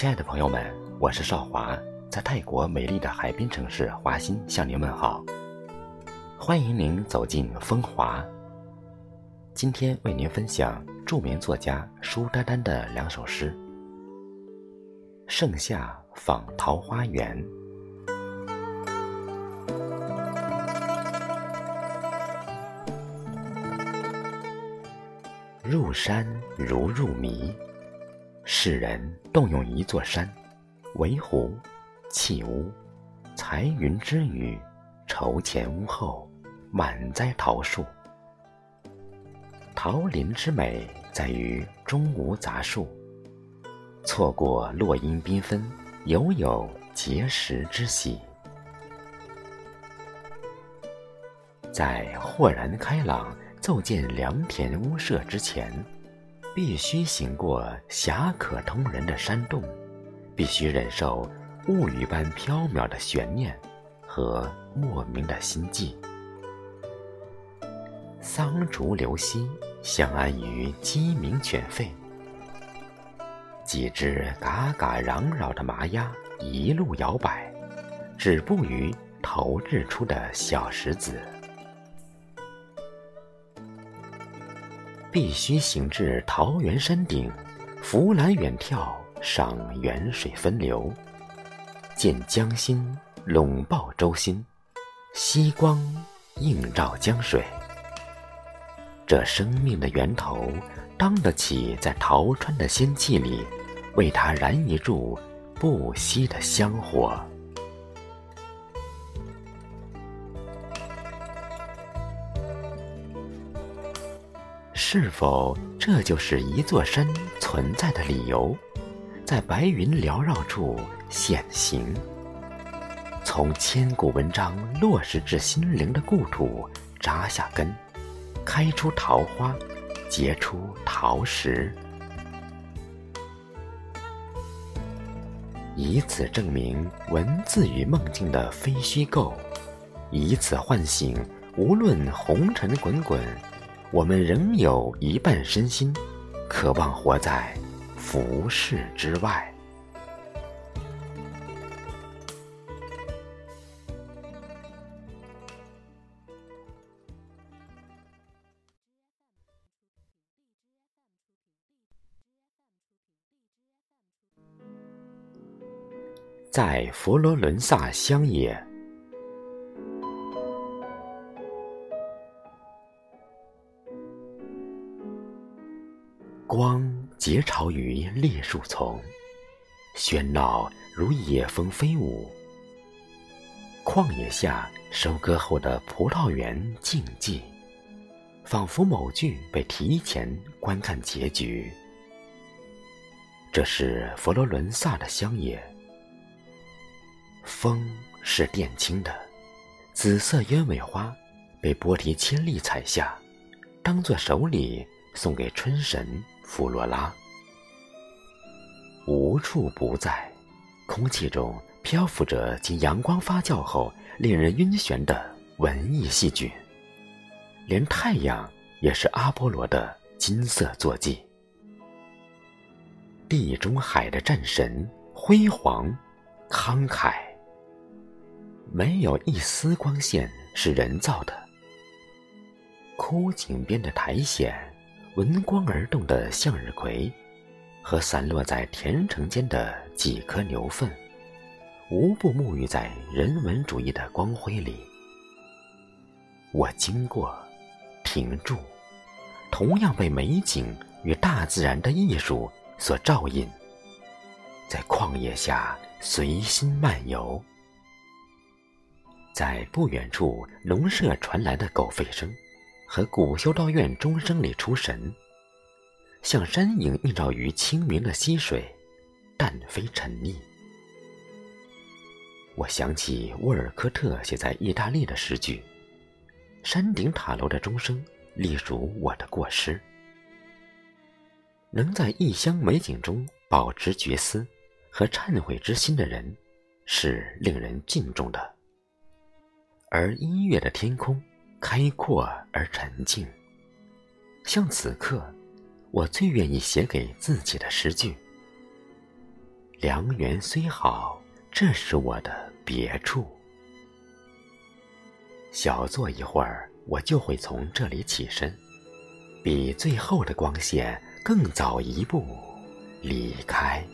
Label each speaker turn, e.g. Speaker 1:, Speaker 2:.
Speaker 1: 亲爱的朋友们，我是少华，在泰国美丽的海滨城市华欣向您问好。欢迎您走进风华。今天为您分享著名作家舒丹丹的两首诗：《盛夏访桃花源》。入山如入迷，世人动用一座山，围湖、砌屋，彩云之雨，愁前屋后，满栽桃树。桃林之美在于中无杂树，错过落英缤纷，犹有结实之喜。在豁然开朗。奏见良田屋舍之前，必须行过狭可通人的山洞，必须忍受物语般缥缈的悬念和莫名的心悸。桑竹流溪，相安于鸡鸣犬吠；几只嘎嘎嚷嚷的麻鸭，一路摇摆，止步于头日出的小石子。必须行至桃源山顶，扶栏远眺，赏源水分流，见江心笼抱舟心，夕光映照江水。这生命的源头，当得起在桃川的仙气里，为它燃一柱不息的香火。是否这就是一座山存在的理由？在白云缭绕处显形，从千古文章落实至心灵的故土扎下根，开出桃花，结出桃石，以此证明文字与梦境的非虚构，以此唤醒无论红尘滚滚。我们仍有一半身心，渴望活在浮世之外。在佛罗伦萨乡野。光结巢于栗树丛，喧闹如野蜂飞舞。旷野下收割后的葡萄园静寂，仿佛某剧被提前观看结局。这是佛罗伦萨的乡野，风是靛青的，紫色鸢尾花被波提千里采下，当作手礼送给春神。弗罗拉，无处不在，空气中漂浮着经阳光发酵后令人晕眩的文艺细菌。连太阳也是阿波罗的金色坐骑。地中海的战神辉煌、慷慨，没有一丝光线是人造的。枯井边的苔藓。闻光而动的向日葵，和散落在田城间的几颗牛粪，无不沐浴在人文主义的光辉里。我经过，停住，同样被美景与大自然的艺术所照引，在旷野下随心漫游，在不远处农舍传来的狗吠声。和古修道院钟声里出神，像身影映照于清明的溪水，但非沉溺。我想起沃尔科特写在意大利的诗句：“山顶塔楼的钟声，隶属我的过失。”能在异乡美景中保持觉思和忏悔之心的人，是令人敬重的。而音乐的天空。开阔而沉静，像此刻，我最愿意写给自己的诗句。良缘虽好，这是我的别处。小坐一会儿，我就会从这里起身，比最后的光线更早一步离开。